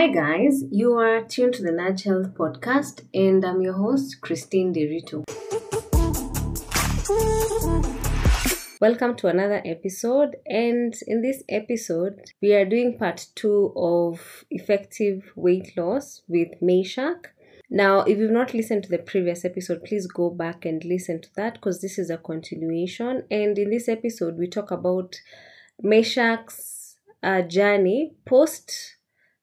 Hi, guys. You are tuned to the Nudge Health Podcast, and I'm your host, Christine Derito. Welcome to another episode. And in this episode, we are doing part two of effective weight loss with Meshack. Now, if you've not listened to the previous episode, please go back and listen to that because this is a continuation. And in this episode, we talk about Meshack's uh, journey post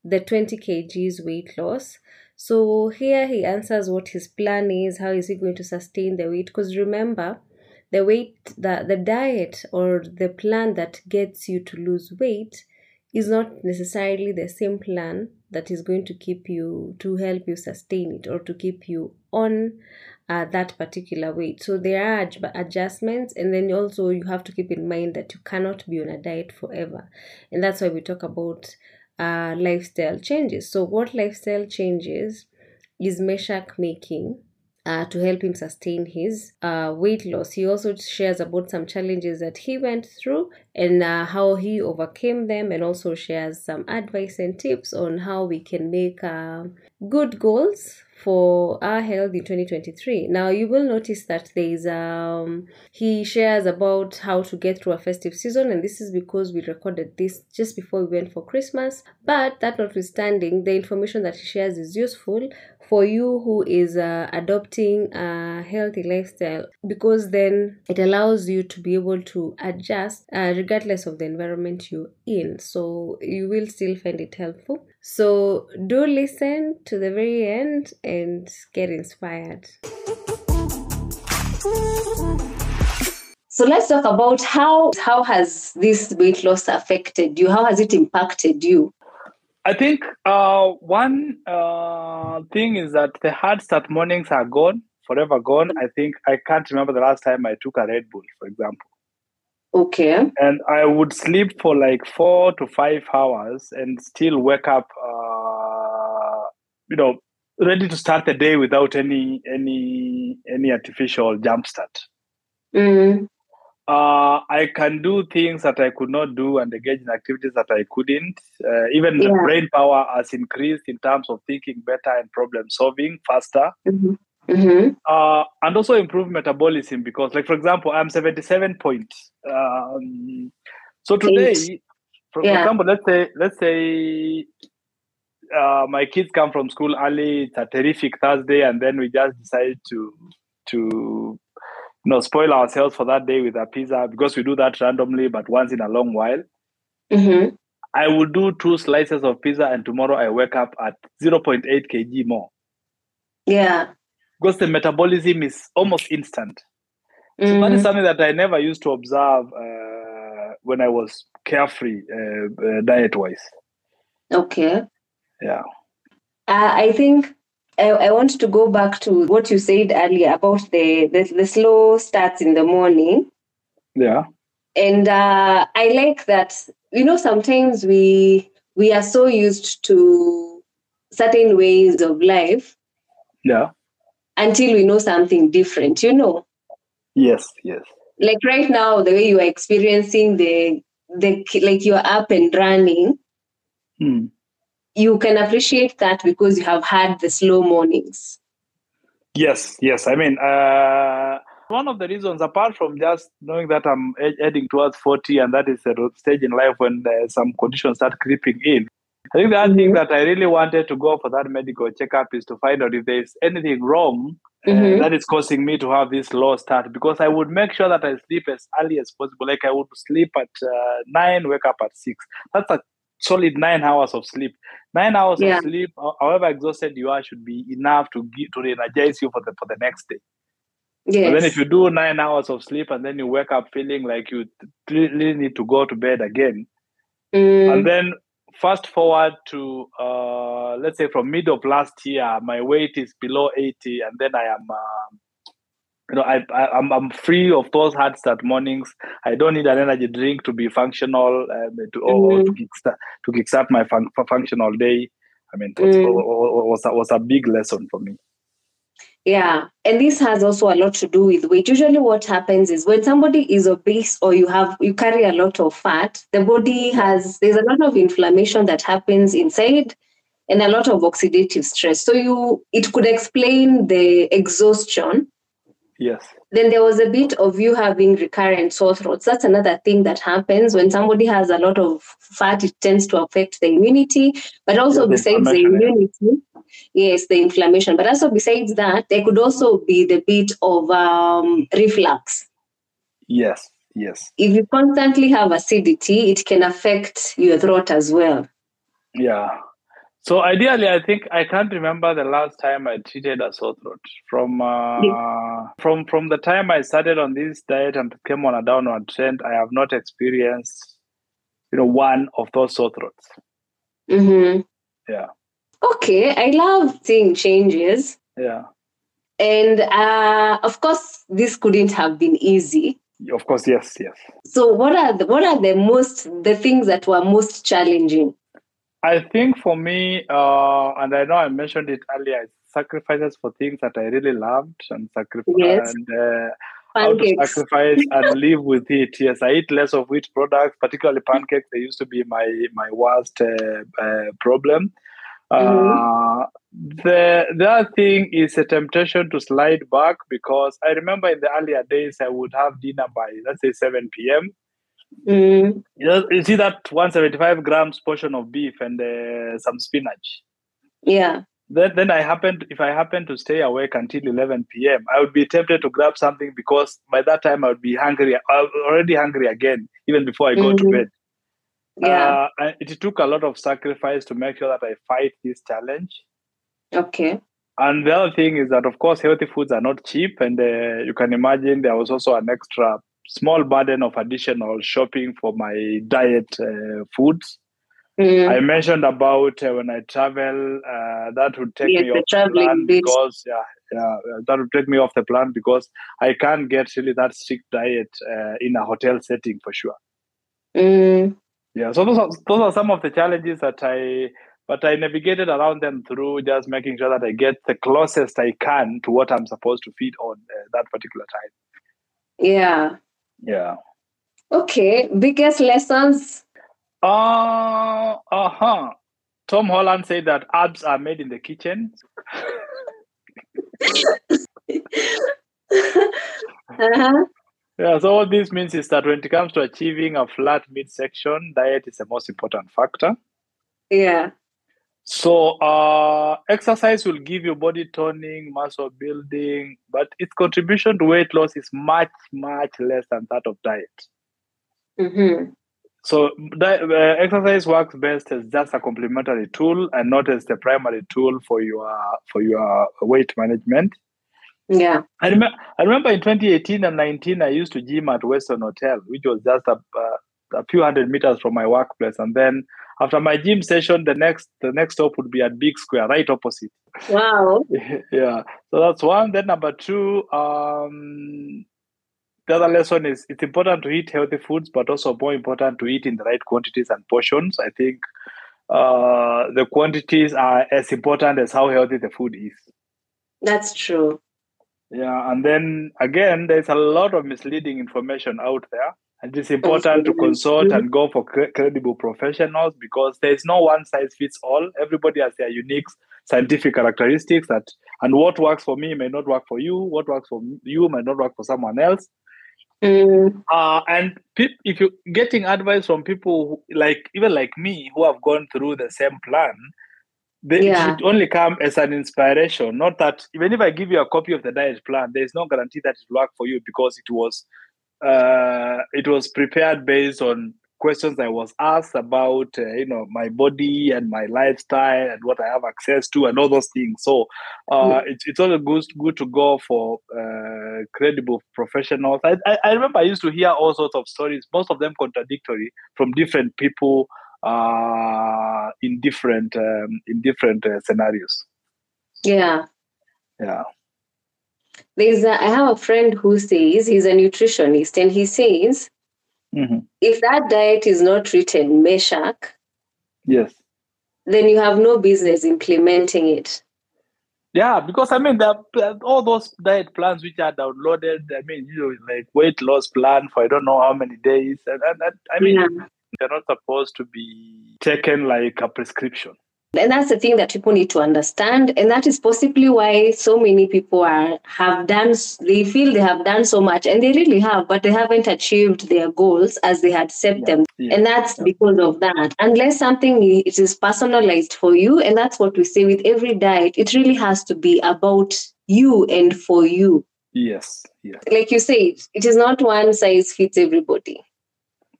the 20 kgs weight loss. So here he answers what his plan is, how is he going to sustain the weight? Because remember, the weight the, the diet or the plan that gets you to lose weight is not necessarily the same plan that is going to keep you to help you sustain it or to keep you on uh, that particular weight so there are adj- adjustments and then also you have to keep in mind that you cannot be on a diet forever and that's why we talk about uh, lifestyle changes. So what lifestyle changes is meshack making uh, to help him sustain his uh, weight loss. He also shares about some challenges that he went through and uh, how he overcame them, and also shares some advice and tips on how we can make uh, good goals for our health in 2023 now you will notice that there is um he shares about how to get through a festive season and this is because we recorded this just before we went for christmas but that notwithstanding the information that he shares is useful for you who is uh, adopting a healthy lifestyle because then it allows you to be able to adjust uh, regardless of the environment you're in so you will still find it helpful so do listen to the very end and get inspired So let's talk about how how has this weight loss affected you? How has it impacted you? I think uh, one uh, thing is that the hard start mornings are gone, forever gone. I think I can't remember the last time I took a Red Bull, for example. Okay. And I would sleep for like four to five hours and still wake up, uh, you know, ready to start the day without any any any artificial jump start. Mm. Uh, I can do things that I could not do and engage in activities that I couldn't. Uh, even the brain power has increased in terms of thinking better and problem solving faster. hmm hmm Uh, and also improve metabolism because, like, for example, I'm 77 point. Um, so today, Eight. for Yeah. example, let's say, let's say uh, my kids come from school early. It's a terrific Thursday, and then we just decide to to you know spoil ourselves for that day with a pizza because we do that randomly, but once in a long while. hmm I will do two slices of pizza, and tomorrow I wake up at 0.8 kg more Yeah. because the metabolism is almost instant. So that is Mhm. something that I never used to observe uh, when I was carefree uh, uh, diet wise. Okay. Yeah. Uh, I think I, I want to go back to what you said earlier about the, the, the slow starts in the morning. Yeah. And uh, I like that, you know, sometimes we we are so used to certain ways of life Yeah. until we know something different, you know. Yes. Yes. Like right now, the way you are experiencing the the like you're up and running, Hmm. You can appreciate that because you have had the slow mornings. Yes. Yes. I mean, uh, one of the reasons, apart from just knowing that I'm heading towards 40 and that is a stage in life when uh, some conditions start creeping in, I think the other thing Mhm. that I really wanted to go for that medical checkup is to find out if there's anything wrong uh, Mhm. that is causing me to have this low start because I would make sure that I sleep as early as possible. Like I would sleep at uh, nine, wake up at six. That's a solid nine hours of sleep. Nine hours Yeah. of sleep, however exhausted you are, should be enough to give, to energize you for the for the next day. Yes. But then if you do nine hours of sleep and then you wake up feeling like you really need to go to bed again, Mm, and then fast forward to uh, let's say from mid of last year, my weight is below eighty, and then I am. um you know, I, I I'm I'm free of those hard start mornings. I don't need an energy drink to be functional, um, to or to kickstart to kickstart my fun, functional day. I mean, was, Mm. was, a, was a big lesson for me. Yeah, and this has also a lot to do with weight. Usually, what happens is when somebody is obese or you have you carry a lot of fat, the body has there's a lot of inflammation that happens inside and a lot of oxidative stress. So you it could explain the exhaustion. Yes. Then there was a bit of you having recurrent sore throats. That's another thing that happens when somebody has a lot of fat. It tends to affect the immunity, but also Yeah, the besides the inflammation, yeah. immunity, yes, the inflammation. But also besides that, there could also be the bit of um, reflux. Yes. Yes. If you constantly have acidity, it can affect your throat as well. Yeah. So ideally, I think I can't remember the last time I treated a sore throat. From uh, from from the time I started on this diet and came on a downward trend, I have not experienced, you know, one of those sore throats. hmm Yeah. Okay, I love seeing changes. Yeah. And uh, of course, this couldn't have been easy. Of course. Yes. Yes. So, what are the, what are the most the things that were most challenging? I think for me, uh, and I know I mentioned it earlier, sacrifices for things that I really loved and sacrifice Yes. and uh, how to sacrifice and live with it. Yes, I eat less of wheat products, particularly pancakes. They used to be my my worst uh, uh, problem. Uh, the the other thing is a temptation to slide back because I remember in the earlier days I would have dinner by let's say seven p.m. Mm, You, see that one seventy five grams portion of beef and uh, some spinach. yeah. Then, then I happened if I happen to stay awake until 11 p.m. I would be tempted to grab something because by that time I would be hungry. I was already hungry again, even before I go to Mhm. bed. Yeah. Uh, it took a lot of sacrifice to make sure that I fight this challenge. okay. And the other thing is that, of course, healthy foods are not cheap, and uh, you can imagine there was also an extra small burden of additional shopping for my diet uh, foods. Mm, I mentioned about uh, when I travel, uh, that would take Yes, me off the plan bit. because yeah, yeah, that would take me off the plan because I can't get really that strict diet uh, in a hotel setting for sure. mm, Yeah, so those are those are some of the challenges that I, but I navigated around them through just making sure that I get the closest I can to what I'm supposed to feed on uh, that particular time. yeah. Yeah. Okay. Biggest lessons. Uh uh-huh Tom Holland said that abs are made in the kitchen. uh-huh. Yeah, so what this means is that when it comes to achieving a flat midsection, diet is the most important factor. Yeah. So, uh, exercise will give you body toning, muscle building, but its contribution to weight loss is much, much less than that of diet. Mm-hmm. So, di- uh, exercise works best as just a complementary tool and not as the primary tool for your for your weight management. Yeah. I, rem- I remember in 2018 and 19, I used to gym at Weston Hotel, which was just a, uh, a few hundred meters from my workplace. And then after my gym session, the next the next stop would be at Big Square, right opposite. Wow. yeah, so that's one. Then number two, um, the other lesson is it's important to eat healthy foods, but also more important to eat in the right quantities and portions. I think uh, the quantities are as important as how healthy the food is. That's true. Yeah, and then again, there's a lot of misleading information out there. And it's important to consult and go for cre- credible professionals because there's no one size fits all. Everybody has their unique scientific characteristics that, and what works for me may not work for you. What works for you may not work for someone else. Mm, Uh, and pe- if you're getting advice from people who, like even like me who have gone through the same plan, they Yeah. should only come as an inspiration. Not that even if I give you a copy of the diet plan, there is no guarantee that it will work for you because it was uh, it was prepared based on questions I was asked about uh, you know my body and my lifestyle and what I have access to and all those things. So uh, it's it's always good good to go for uh, credible professionals. I, I I remember I used to hear all sorts of stories, most of them contradictory from different people uh, in different um, in different uh, scenarios. yeah. Yeah. There's a, I have a friend who says he's a nutritionist and he says Mhm. if that diet is not written meshak Yes. then you have no business implementing it. Yeah, because I mean, there are all those diet plans which are downloaded. I mean, you know, like weight loss plan for I don't know how many days, and, and, and I mean, Yeah. they're not supposed to be taken like a prescription. And that's the thing that people need to understand. And that is possibly why so many people are have done they feel they have done so much and they really have, but they haven't achieved their goals as they had set Yeah. them. Yeah. And that's because of that. Unless something it is personalized for you, and that's what we say with every diet, it really has to be about you and for you. Yes. Yes. Like you said, it is not one size fits everybody.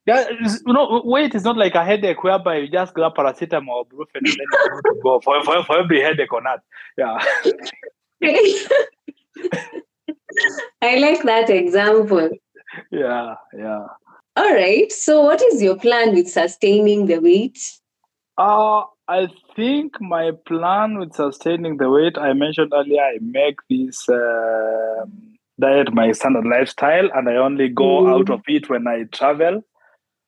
Yeah, you know, weight is not like a headache whereby you just grab paracetamol or brufen and then to go for, for, for every headache or not. Yeah. I like that example. Yeah. Yeah. All right. So, what is your plan with sustaining the weight? Uh, I think my plan with sustaining the weight I mentioned earlier, I make this um diet my standard lifestyle, and I only go Mm. out of it when I travel.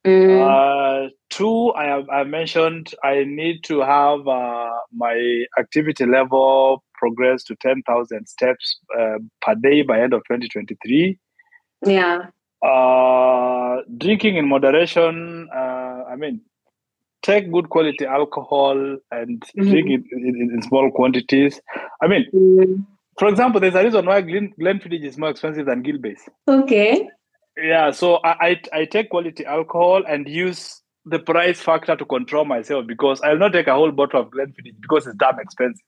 Mm, Uh, two, I have I mentioned I need to have uh, my activity level progress to ten thousand steps uh, per day by end of twenty twenty three. yeah. Uh, drinking in moderation. Uh, I mean, take good quality alcohol and Mhm. drink it in, in, in small quantities. I mean, Mm, for example, there's a reason why Glen, Glenfiddich is more expensive than Gilbey's. okay. Yeah, so I, I I take quality alcohol and use the price factor to control myself because I'll not take a whole bottle of Glenfiddich because it's damn expensive.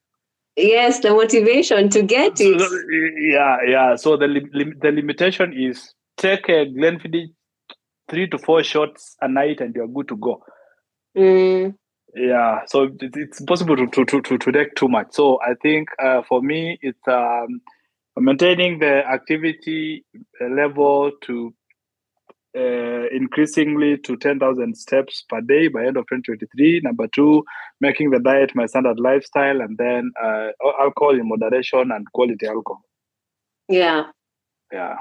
Yes, the motivation to get So, it. yeah, yeah. So the lim- the limitation is take a Glenfiddich three to four shots a night and you're good to go. Mm, Yeah, so it's possible to, to, to, to, to take too much. So I think uh, for me, it's um, maintaining the activity level to uh, increasingly to 10,000 steps per day by end of 2023. Number two, making the diet my standard lifestyle, and then uh, alcohol in moderation and quality alcohol. yeah. Yeah.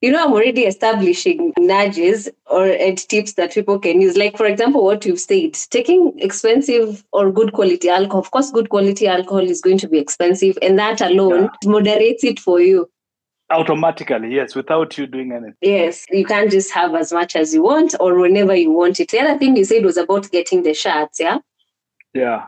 You know, I'm already establishing nudges or and tips that people can use. Like, for example, what you've said, taking expensive or good quality alcohol. Of course, good quality alcohol is going to be expensive, and that alone moderates it for you. Automatically, yes, without you doing anything. Yes, you can't just have as much as you want or whenever you want it. The other thing you said was about getting the shots, yeah? Yeah.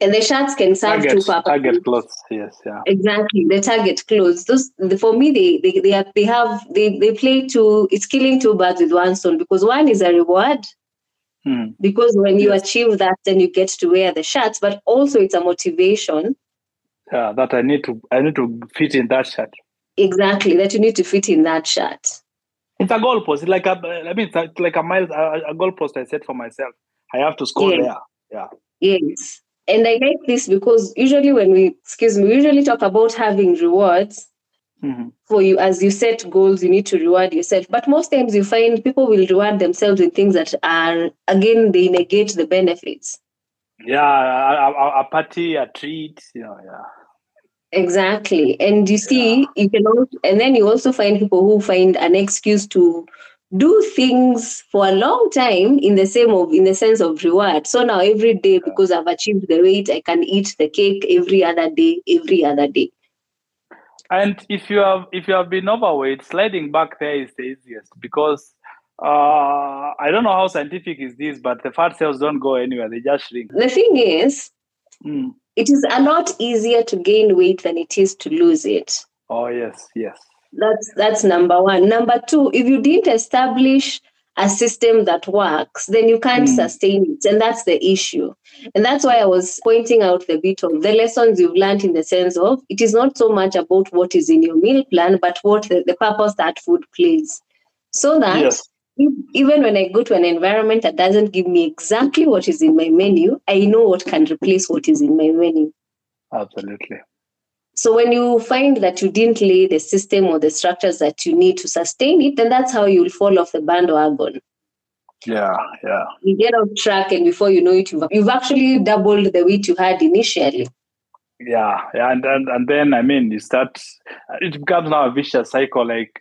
And the shots can serve two Target, purposes. target clothes. Yes. Yeah. Exactly, the target clothes. Those the, for me, they they they, have, they have they they play two. It's killing two birds with one stone because one is a reward Hmm. because when you Yes. achieve that, then you get to wear the shirts. But also, it's a motivation. Yeah. That I need to I need to fit in that shirt. Exactly, that you need to fit in that shirt. It's a goalpost. It's like a, I mean, it's like- like a mile, a, a goalpost I set for myself. I have to score Yeah. there. Yeah. Yes. And I like this because usually when we, excuse me, we usually talk about having rewards Mhm. for you. As you set goals, you need to reward yourself. But most times you find people will reward themselves with things that are, again, they negate the benefits. Yeah, a, a, a party, a treat. You know, yeah. Exactly. And you see, you can also, and then you also find people who find an excuse to do things for a long time in the same of in the sense of reward. So now every day, because I've achieved the weight, I can eat the cake every other day, every other day. And if you have if you have been overweight, sliding back there is the easiest because uh, I don't know how scientific is this, but the fat cells don't go anywhere; they just shrink. The thing is, Mm. it is a lot easier to gain weight than it is to lose it. Oh yes, yes. That's that's number one. Number two, if you didn't establish a system that works, then you can't Mm. sustain it. And that's the issue. And that's why I was pointing out the bit of the lessons you've learned in the sense of it is not so much about what is in your meal plan, but what the, the purpose that food plays. So that Yes. if, even when I go to an environment that doesn't give me exactly what is in my menu, I know what can replace what is in my menu. Absolutely. So when you find that you didn't lay the system or the structures that you need to sustain it, then that's how you'll fall off the bandwagon. Yeah, yeah. You get off track, and before you know it, you've, you've actually doubled the weight you had initially. Yeah, yeah, and, and and then I mean, you start. It becomes now a vicious cycle. Like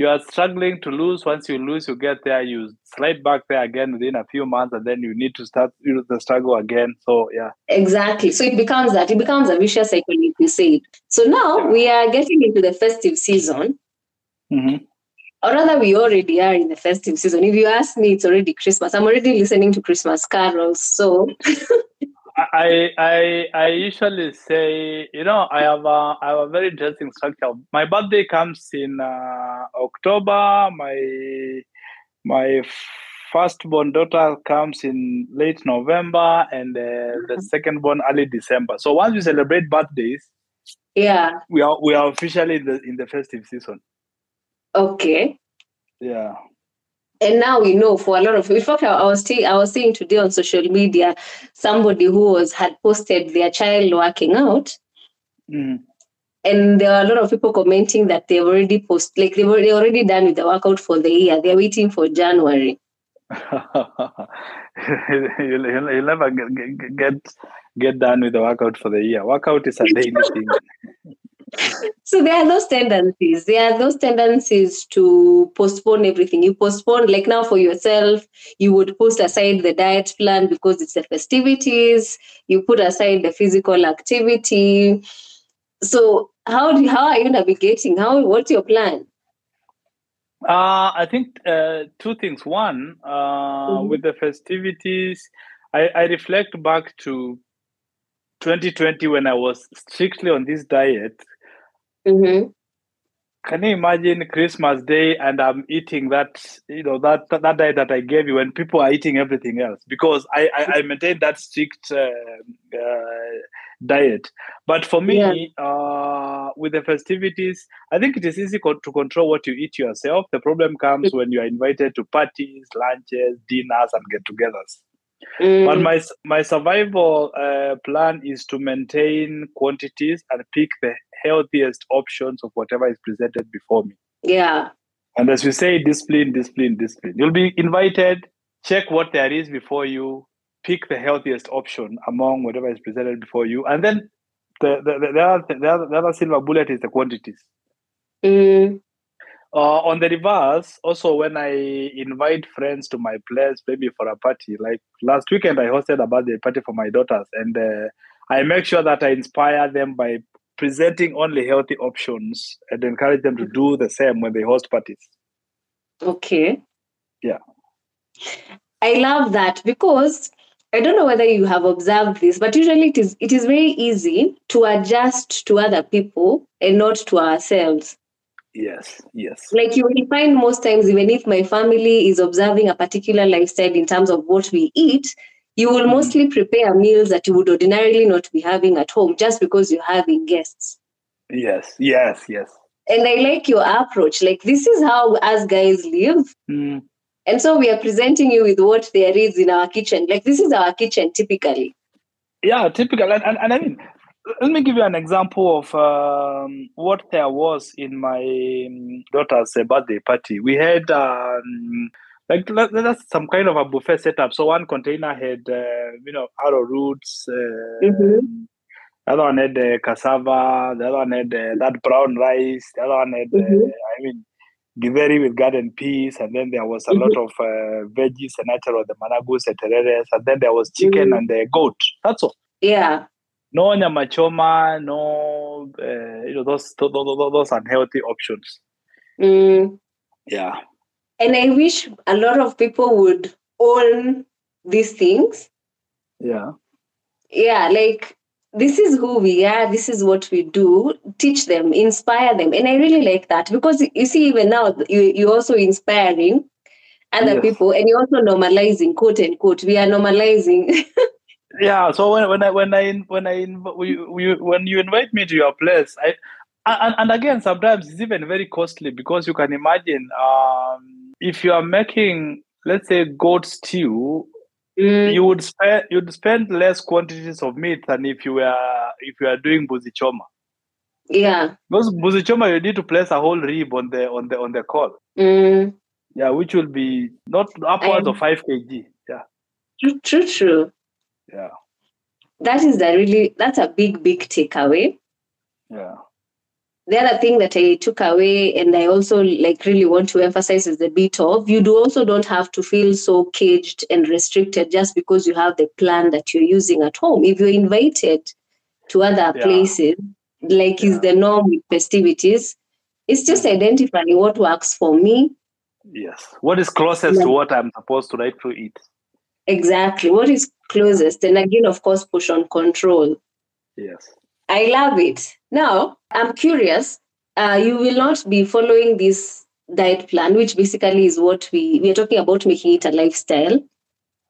you are struggling to lose. Once you lose, you get there. You slide back there again within a few months, and then you need to start you know, the struggle again. So yeah, Exactly. So it becomes that. It becomes a vicious cycle, if you say it. So now Yeah. we are getting into the festive season, hmm or rather, we already are in the festive season. If you ask me, it's already Christmas. I'm already listening to Christmas carols. So I I I usually say, you know, I have a I have a very interesting structure. My birthday comes in uh, October. My my firstborn daughter comes in late November, and uh, the Mhm. second born early December. So once we celebrate birthdays, Yeah. we are we are officially in the in the festive season. Okay. Yeah. And now we know for a lot of in fact I was saying I was seeing today on social media somebody who was had posted their child working out Mm. and there are a lot of people commenting that they've already post like they were they already done with the workout for the year. They're waiting for January. you'll, you'll, you'll never get, get get get done with the workout for the year. Workout is a daily thing. So there are those tendencies. There are those tendencies to postpone everything. You postpone, like now for yourself, you would post aside the diet plan because it's the festivities. You put aside the physical activity. So how do how are you navigating? How what's your plan? Uh, I think uh, two things. One, uh, Mhm. with the festivities, I, I reflect back to 2020 when I was strictly on this diet. Mm-hmm. Can you imagine Christmas Day and I'm eating that, you know, that that, diet that I gave you when people are eating everything else because I I, I maintained that strict uh, uh, diet. But for me, uh, with the festivities, I think it is easy co- to control what you eat yourself. The problem comes when you are invited to parties, lunches, dinners, and get-togethers. But Mm, my my survival uh, plan is to maintain quantities and pick the healthiest options of whatever is presented before me. yeah. And as we say, discipline, discipline, discipline. You'll be invited, check what there is before you, pick the healthiest option among whatever is presented before you, and then the the, the, the, other, the, other, the other silver bullet is the quantities. Mm, Uh, on the reverse, also when I invite friends to my place, maybe for a party, like last weekend, I hosted a birthday party for my daughters, and uh, I make sure that I inspire them by presenting only healthy options and encourage them to do the same when they host parties. okay. Yeah. I love that because I don't know whether you have observed this, but usually it is it is very easy to adjust to other people and not to ourselves. Yes, yes. Like you will find most times, even if my family is observing a particular lifestyle in terms of what we eat, you will mostly prepare meals that you would ordinarily not be having at home just because you're having guests. Yes, yes, yes. And I like your approach. Like this is how us guys live. Mm, And so we are presenting you with what there is in our kitchen. Like this is our kitchen typically. yeah, typical. And, and, and I mean, let me give you an example of um, what there was in my um, daughter's birthday party. We had um, like that's some kind of a buffet setup. So one container had uh, you know arrow roots. Uh, Mhm. The other one had uh, cassava. The other one had uh, that brown rice. The other one had, uh, Mhm. I mean, githeri with garden peas, and then there was a lot of uh, veggies and natural, the managus and tereres, and then there was chicken Mhm. and the goat. That's all. Yeah. No nyama choma, no, uh, you know, those, those, those those unhealthy options. Mm. Yeah. And I wish a lot of people would own these things. Yeah. Yeah, like this is who we are, this is what we do. Teach them, inspire them. And I really like that because you see, even now, you, you're also inspiring other Yes. people and you're also normalizing, quote unquote. We are normalizing. Yeah. So when, when I when I when I we, we, when you invite me to your place, I and, and again sometimes it's even very costly because you can imagine um, if you are making let's say goat stew, Mm, you would spend you'd spend less quantities of meat than if you were if you are doing mbuzi choma. yeah. Because mbuzi choma you need to place a whole rib on the on the on the call. Mm, Yeah, which will be not upwards of five kg. Yeah. true, true, true. Yeah. That is the really, that's a big, big takeaway. Yeah. The other thing that I took away and I also like really want to emphasize is the bit of you do also don't have to feel so caged and restricted just because you have the plan that you're using at home. If you're invited to other Yeah. places, like is the norm with festivities, it's just mm. identifying what works for me. Yes. What is closest Yeah. to what I'm supposed to like to eat? Exactly. What is closest. And again, of course, portion control. Yes. I love it. Now, I'm curious. Uh, you will not be following this diet plan, which basically is what we we are talking about making it a lifestyle.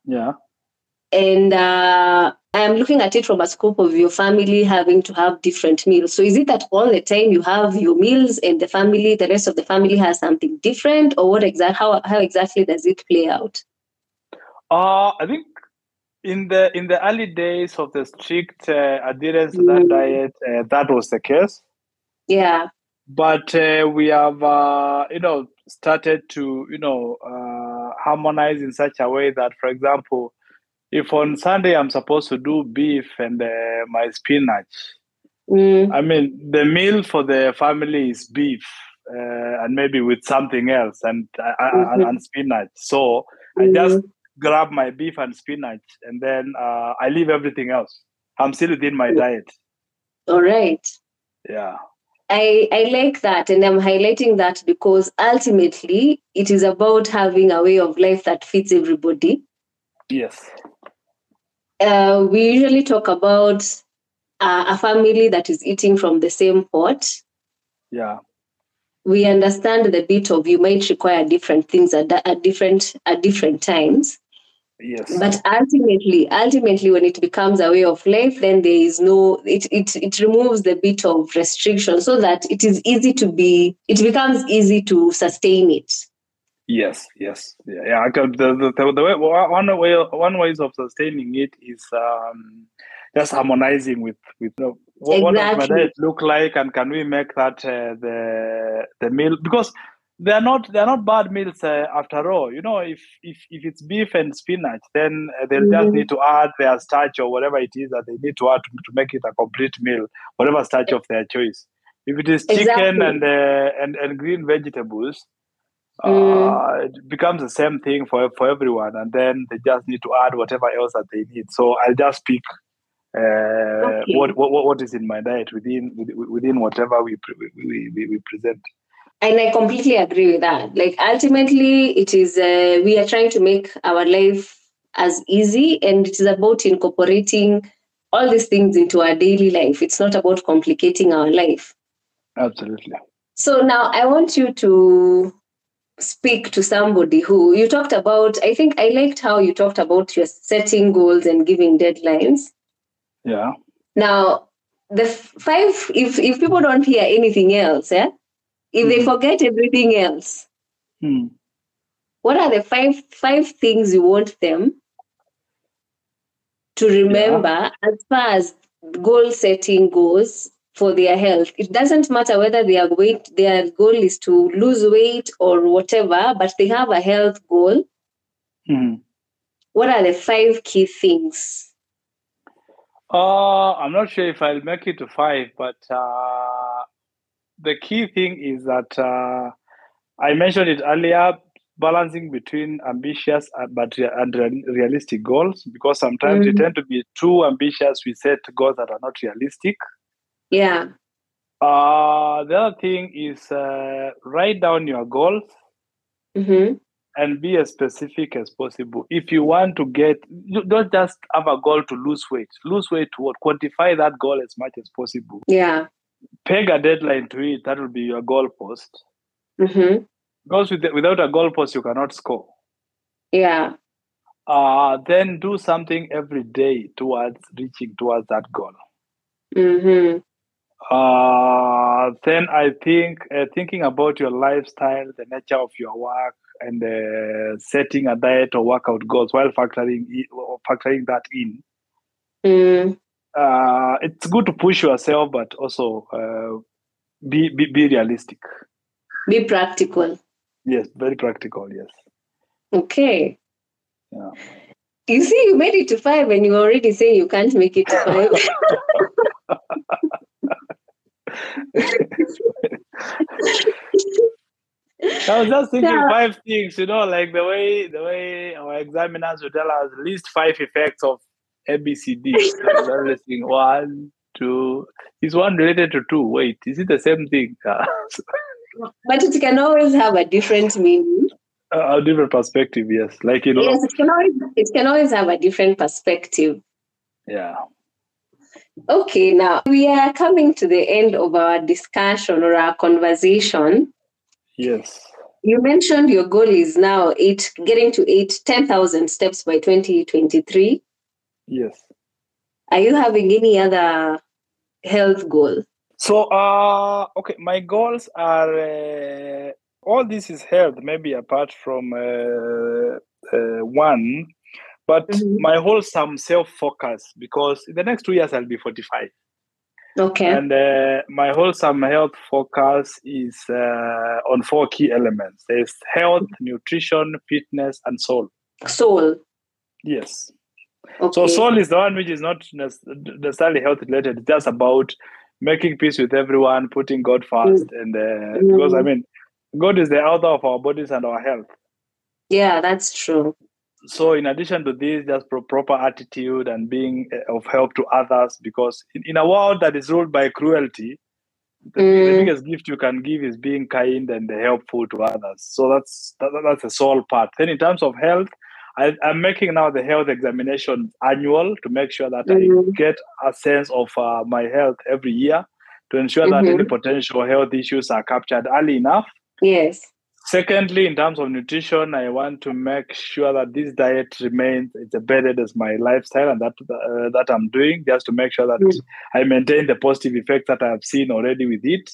Yeah. And uh, I'm looking at it from a scope of your family having to have different meals. So is it that all the time you have your meals and the family, the rest of the family has something different, or what exact how how exactly does it play out? Uh, I think in the in the early days of the strict uh, adherence to that Mm. diet, uh, that was the case. Yeah. But uh, we have, uh, you know, started to, you know, uh, harmonize in such a way that, for example, if on Sunday I'm supposed to do beef and uh, my spinach, Mm. I mean, the meal for the family is beef uh, and maybe with something else and uh, and, and spinach. So I just grab my beef and spinach and then uh, I leave everything else. I'm still within my diet. All right. Yeah. I, I like that and I'm highlighting that because ultimately it is about having a way of life that fits everybody. Yes. Uh, we usually talk about uh, a family that is eating from the same pot. Yeah. We understand the bit of you might require different things at, at different at different times. Yes. But ultimately, ultimately, when it becomes a way of life, then there is no it it it removes the bit of restriction so that it is easy to be it becomes easy to sustain it. Yes, yes, yeah, yeah. The, the, the, the way, one way one ways of sustaining it is um, just harmonizing with with you know, what, what does my diet look like, and can we make that uh, the the meal because they are not they are not bad meals uh, after all. You know, if if if it's beef and spinach, then uh, they'll just Mhm. need to add their starch or whatever it is that they need to add to, to make it a complete meal, whatever starch of their choice. If it is chicken Exactly. and uh, and and green vegetables, Mm. uh, it becomes the same thing for for everyone, and then they just need to add whatever else that they need. So I'll just pick uh, Okay. what, what what is in my diet within within whatever we pre- we, we, we present. And I completely agree with that. Like ultimately, it is uh, we are trying to make our life as easy, and it is about incorporating all these things into our daily life. It's not about complicating our life. Absolutely. So now I want you to speak to somebody who you talked about. I think I liked how you talked about your setting goals and giving deadlines. Yeah. Now, the five, if, if people don't hear anything else, eh? If they Mhm. forget everything else, Hmm. what are the five five things you want them to remember as far as goal setting goes for their health it doesn't matter whether their weight their goal is to lose weight or whatever but they have a health goal Hmm. what are the five key things Uh, I'm not sure if I'll make it to five, but uh, the key thing is that uh, I mentioned it earlier balancing between ambitious and- but and realistic goals because sometimes we Mhm. tend to be too ambitious we set goals that are not realistic. Yeah. Uh, the other thing is uh, write down your goals hmm and be as specific as possible. If you want to get you don't just have a goal to lose weight. Lose weight to what quantify that goal as much as possible. Yeah peg a deadline to it that will be your goal post hmm because with, without a goal post you cannot score yeah uh, then do something every day towards reaching towards that goal. Mm-hmm. Uh, then I think uh, thinking about your lifestyle, the nature of your work, and uh, setting a diet or workout goals while factoring factoring that in. mm. Uh, it's good to push yourself, but also uh, be, be be realistic. be practical Yes, very practical. Yes. okay Yeah. you see you made it to five and you already say you can't make it to five I was just thinking Yeah. five things, you know, like the way the way our examiners would tell us list five effects of ABCD. So I was listing one, two. Is one related to two? Wait, is it the same thing? But it can always have a different meaning a, a different perspective. Yes, like you know. Yes, it can always it can always have a different perspective. Yeah. Okay, now we are coming to the end of our discussion or our conversation. Yes. You mentioned your goal is now eight, getting to eight, 10,000 steps by 2023. Yes. Are you having any other health goal? So, uh, okay, my goals are uh, all this is health, maybe apart from uh, uh, one, but Mhm. my wholesome self focus because in the next two years I'll be 45. Okay. And uh, my wholesome health focus is uh, on four key elements there's health, nutrition, fitness, and soul. Soul. Yes. Okay. So soul is the one which is not necessarily health related. It's just about making peace with everyone, putting God first, and uh, because I Mm. mean, God is the author of our bodies and our health. yeah, that's true. So in addition to this, just pro- proper attitude and being uh, of help to others, because in, in a world that is ruled by cruelty, the, the Mm. biggest gift you can give is being kind and helpful to others. So that's that, that's the soul part. Then in terms of health, I, I'm making now the health examination annual to make sure that I Mhm. get a sense of uh, my health every year to ensure that Mhm. any potential health issues are captured early enough. Yes. Secondly, in terms of nutrition, I want to make sure that this diet remains it's embedded as my lifestyle and that uh, that I'm doing just to make sure that Mm. I maintain the positive effects that I have seen already with it.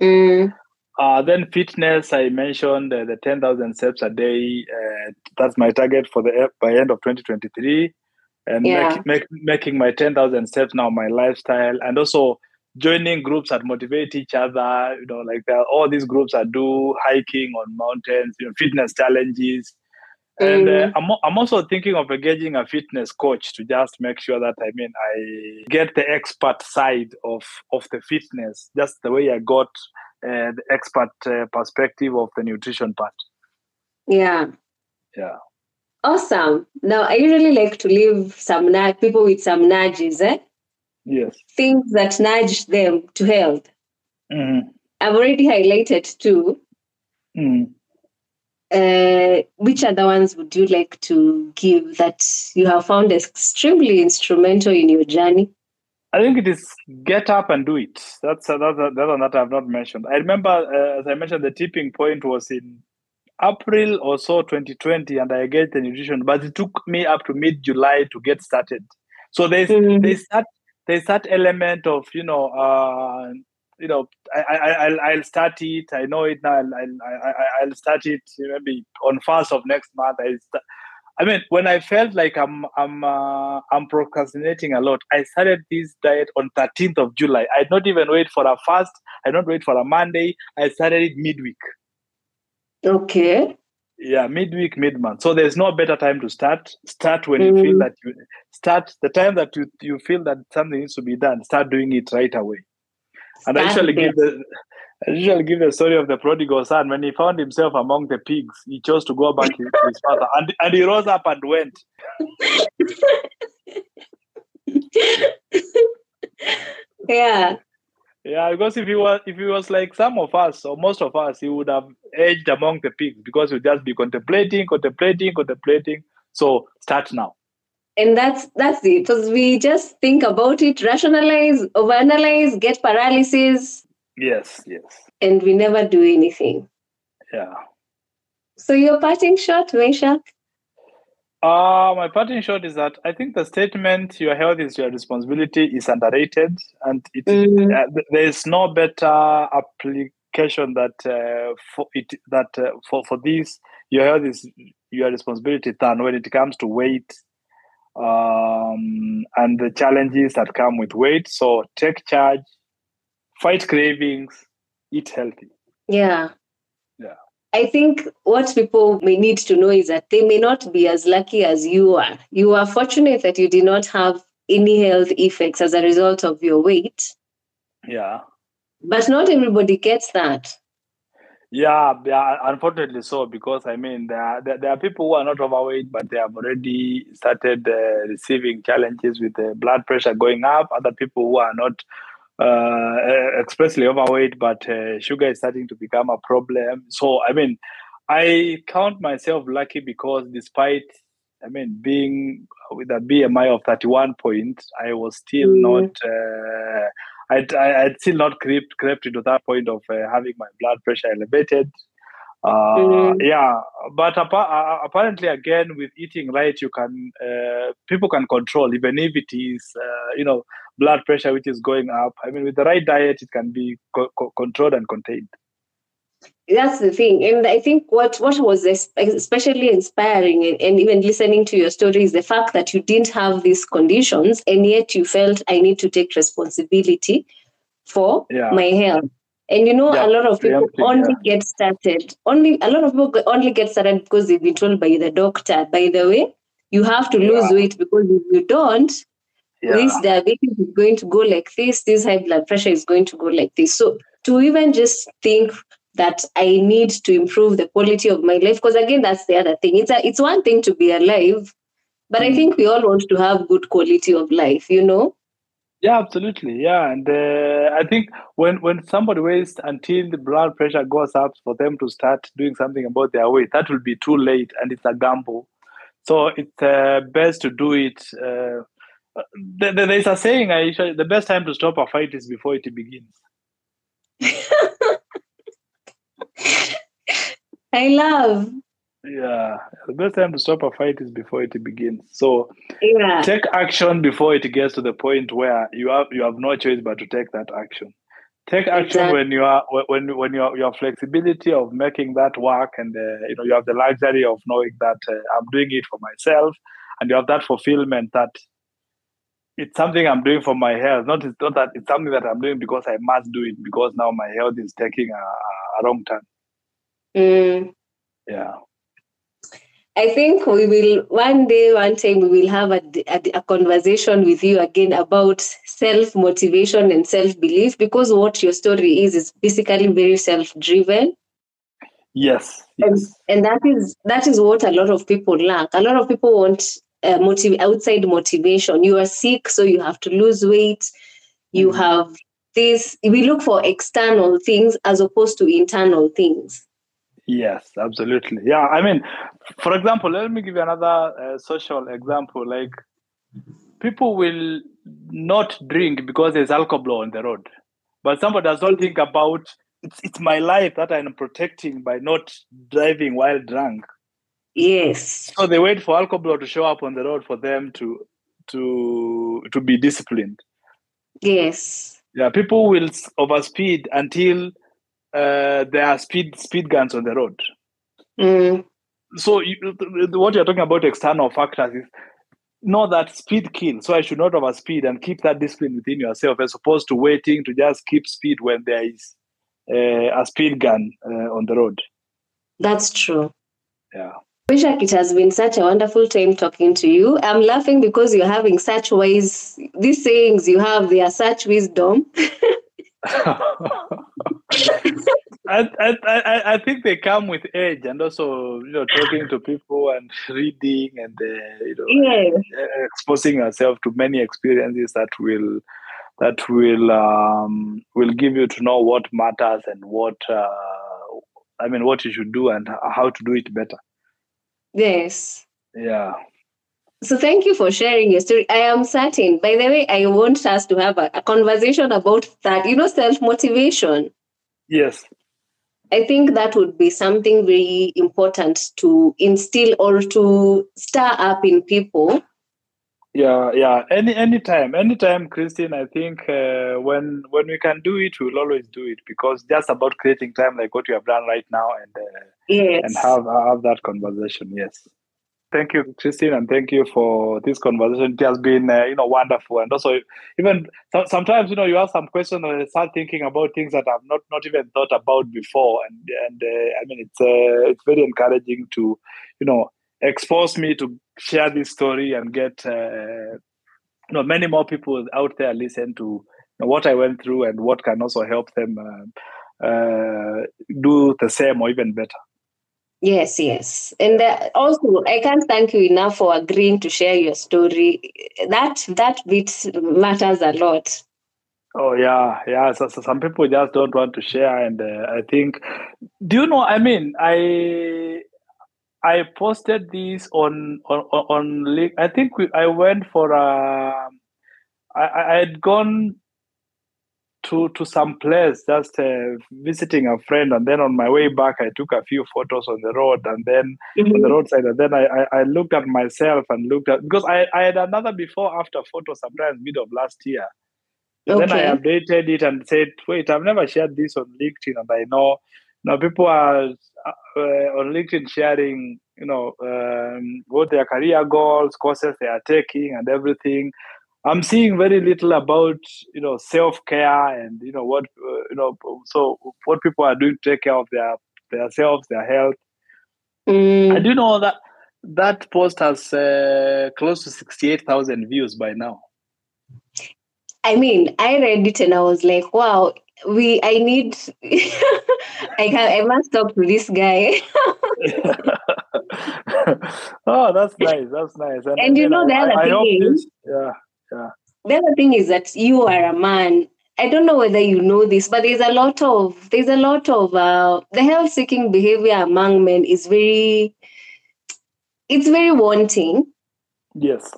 Mm. Uh, then fitness, I mentioned uh, the 10,000 steps a day. Uh, that's my target for the by end of 2023, and Yeah. make, make, making my 10,000 steps now my lifestyle, and also joining groups that motivate each other. You know, like there are all these groups that do hiking on mountains, you know, fitness challenges. And uh, Mm. I'm, I'm also thinking of engaging a fitness coach to just make sure that I mean I get the expert side of of the fitness, just the way I got uh, the expert uh, perspective of the nutrition part. Yeah. Yeah. Awesome. Now, I usually like to leave some nudge, people with some nudges, eh? Yes. things that nudge them to health. Mhm. I've already highlighted two. Mhm. Uh, which other ones would you like to give that you have found extremely instrumental in your journey? I think it is get up and do it. That's another that one that I've not mentioned. I remember, uh, as I mentioned, the tipping point was in April or so, 2020, and I get the nutrition, but it took me up to mid July to get started. So there's Mhm. there's that there's that element of you know uh, you know I, I I'll, I'll start it. I know it now. I'll, I'll, I- I'll start it maybe on first of next month. I I mean, when I felt like I'm I'm uh, I'm procrastinating a lot, I started this diet on 13th of July. I did not even wait for a fast. I don't wait for a Monday. I started it midweek. Okay. Yeah, midweek, mid month. So there's no better time to start. Start when you feel Mhm. that you start the time that you you feel that something needs to be done. Start doing it right away. And I usually give the I usually give the story of the prodigal son when he found himself among the pigs. He chose to go back to his father, and and he rose up and went. yeah. Yeah, because if he was if he was like some of us or most of us, he would have edged among the pigs because he'd just be contemplating, contemplating, contemplating. So start now. And that's that's it. Because we just think about it, rationalize, overanalyze, get paralysis, Yes, yes. and we never do anything. Yeah. So your parting shot, Mesha? Uh, my parting shot is that I think the statement "your health is your responsibility" is underrated, and it, mm. uh, there is no better application that uh, for it that uh, for for this your health is your responsibility than when it comes to weight um, and the challenges that come with weight. So take charge, fight cravings, eat healthy. Yeah. Yeah. I think what people may need to know is that they may not be as lucky as you are. You are fortunate that you did not have any health effects as a result of your weight, Yeah. but not everybody gets that. Yeah, yeah, unfortunately so, because I mean, there are, there, there are people who are not overweight, but they have already started uh, receiving challenges with the blood pressure going up. Other people who are not uh, expressly overweight, but uh, sugar is starting to become a problem. So, I mean, I count myself lucky because despite, I mean, being with a BMI of 31 points, I was still Mm. not, uh, I'd, I- I'd still not crept, crept into that point of uh, having my blood pressure elevated. Uh, Mm. Yeah, but appa- uh, apparently, again, with eating right, you can, uh, people can control, even if it is, uh, you know, blood pressure which is going up. I mean, with the right diet, it can be co- co- controlled and contained. That's the thing and i think what what was especially inspiring and, and even listening to your story is the fact that you didn't have these conditions and yet you felt i need to take responsibility for Yeah. my health and you know Yeah, a lot of people only get started only a lot of people only get started because they've been told by the doctor by the way you have to lose Yeah. weight because if you don't Yeah. this diabetes is going to go like this, this high blood pressure is going to go like this. So to even just think that I need to improve the quality of my life, because again, that's the other thing. It's a, it's one thing to be alive, but I Mm. think we all want to have good quality of life, you know? Yeah, absolutely. Yeah, and uh, I think when when somebody waits until the blood pressure goes up for them to start doing something about their weight, that will be too late, and it's a gamble. So it's uh, best to do it. Uh, th- th- there's a saying: I the best time to stop a fight is before it begins. I love. Yeah, the best time to stop a fight is before it begins. So Yeah. take action before it gets to the point where you have you have no choice but to take that action take action Exactly. when you are when when you are, you have flexibility of making that work and uh, you know you have the luxury of knowing that uh, i'm doing it for myself and you have that fulfillment that it's something i'm doing for my health not it's not that it's something that i'm doing because i must do it because now my health is taking a, a wrong turn Mm. yeah I think we will one day, one time, we will have a, a, a conversation with you again about self motivation and self belief because what your story is is basically very self driven. yes and, yes and that is that is what a lot of people lack a lot of people want uh, motiv- outside motivation you are sick so you have to lose weight you Mhm. have this we look for external things as opposed to internal things Yes, absolutely. Yeah, I mean, for example, let me give you another uh, social example. Like, people will not drink because there's alcohol on the road, but somebody does not think about it's it's my life that I'm protecting by not driving while drunk. yes So they wait for alcohol to show up on the road for them to to to be disciplined. yes Yeah, people will overspeed until uh, there are speed speed guns on the road. Mm, so you, what you're talking about external factors is know that speed kills so i should not over speed and keep that discipline within yourself as opposed to waiting to just keep speed when there is uh, a speed gun uh, on the road that's true yeah Meshach, it has been such a wonderful time talking to you. I'm laughing because you're having such wise, these sayings you have, they are such wisdom. I, I, I, I think they come with age and also you know talking to people and reading and uh, you know Yes. uh, exposing yourself to many experiences that will that will um, will give you to know what matters and what uh, I mean what you should do and how to do it better. Yes. Yeah. So thank you for sharing your story. I am certain. By the way, I want us to have a, a conversation about that. You know, self motivation. Yes. I think that would be something very important to instill or to stir up in people. Yeah. Yeah. Any anytime, anytime, Christine. I think uh, when when we can do it, we'll always do it because just about creating time, like what you have done right now, and uh, Yes. and have have that conversation. Yes. Thank you, Christine, and thank you for this conversation. It has been, uh, you know, wonderful. And also, even so, sometimes, you know, you ask some questions and I start thinking about things that I've not not even thought about before. And and uh, I mean, it's uh, it's very encouraging to, you know, expose me to share this story and get, uh, you know, many more people out there listen to you know, what I went through and what can also help them uh, uh, do the same or even better. Yes, yes. And uh, also, I can't thank you enough for agreeing to share your story. That that bit matters a lot. Oh yeah, yeah. So, so some people just don't want to share, and uh, I think, do you know? I mean, I I posted this on on on. on I think we, I went for a. I I had gone to to some place just uh, visiting a friend and then on my way back i took a few photos on the road and then mm-hmm. on the roadside and then I, I, I looked at myself and looked at because i i had another before after photo sometime mid of last year okay. then i updated it and said wait i've never shared this on linkedin and i know now people are uh, on linkedin sharing you know um, what their career goals courses they are taking and everything I'm seeing very little about you know self care and you know what uh, you know so what people are doing to take care of their their selves, their health. Mm. I do know that that post has uh, close to sixty eight thousand views by now. I mean, I read it and I was like, wow, we I need I can I must talk to this guy. oh, that's nice. That's nice. And, and you know the other thing is, yeah yeah. The other thing is that you are a man. I don't know whether you know this, but there's a lot of there's a lot of uh, the health seeking behavior among men is very it's very wanting. Yes.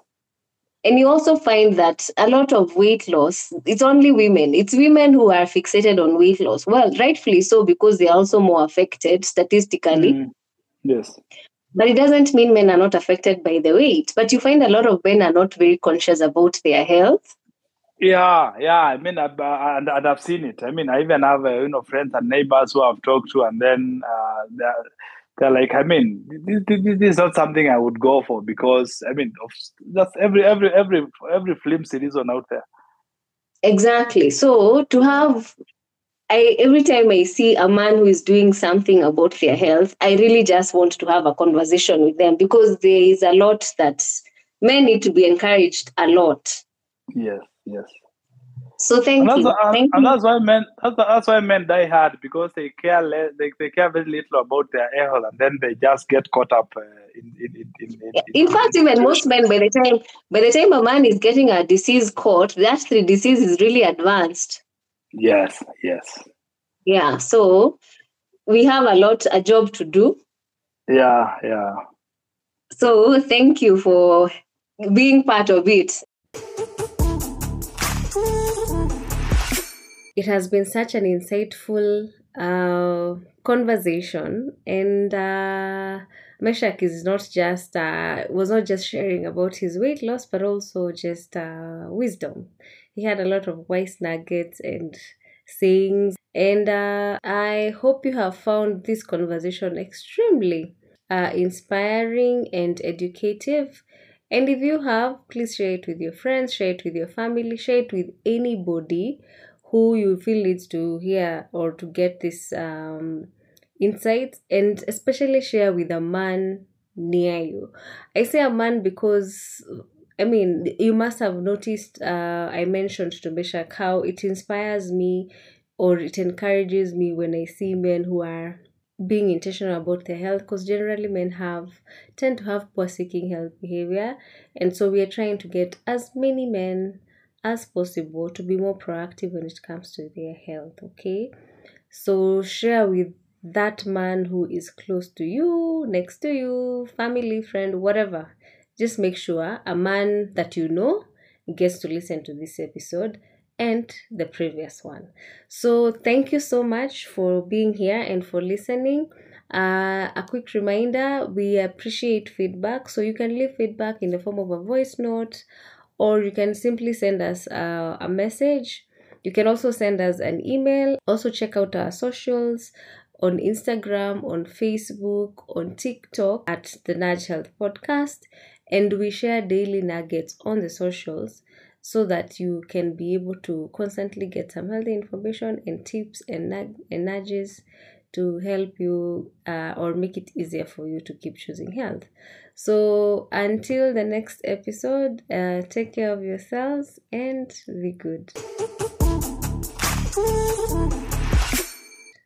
And you also find that a lot of weight loss, it's only women. It's women who are fixated on weight loss. Well, rightfully so, because they're also more affected statistically. Mm. Yes. But it doesn't mean men are not affected by the weight. But you find a lot of men are not very conscious about their health. Yeah, yeah. I mean, I've, uh, and, and I've seen it. I mean, I even have uh, you know friends and neighbors who I've talked to, and then uh, they're, they're like, I mean, this, this, this, is not something I would go for because I mean, that's every every every every film series on out there. Exactly. So to have I every time I see a man who is doing something about their health, I really just want to have a conversation with them because there is a lot that men need to be encouraged a lot. Yes, yes. So thank and you. That's, thank and you. that's why men that's, that's why men die hard because they care less, they, they care very little about their health and then they just get caught up uh, in, in, in, in, in, fact even most men by the time by the time a man is getting a disease caught, that the disease is really advanced. Yes, yes. Yeah, so we have a lot, a job to do. Yeah, yeah. So thank you for being part of it. It has been such an insightful uh, conversation, and uh, Meshach is not just uh, was not just sharing about his weight loss, but also just uh, wisdom he had a lot of wise nuggets and sayings. And uh, I hope you have found this conversation extremely uh, inspiring and educative. And if you have, please share it with your friends, share it with your family, share it with anybody who you feel needs to hear or to get this um, insight, and especially share with a man near you. I say a man because I mean, you must have noticed, uh, I mentioned to Meshach how it inspires me or it encourages me when I see men who are being intentional about their health because generally men have tend to have poor seeking health behavior. And so we are trying to get as many men as possible to be more proactive when it comes to their health okay? So share with that man who is close to you next to you family friend whatever just make sure a man that you know gets to listen to this episode and the previous one. So, thank you so much for being here and for listening. Uh, a quick reminder we appreciate feedback, so you can leave feedback in the form of a voice note or you can simply send us uh, a message. You can also send us an email. Also, check out our socials on Instagram, on Facebook, on TikTok at the Nudge Health Podcast and we share daily nuggets on the socials so that you can be able to constantly get some healthy information and tips and, nug- and nudges to help you uh, or make it easier for you to keep choosing health. So until the next episode, uh, take care of yourselves and be good.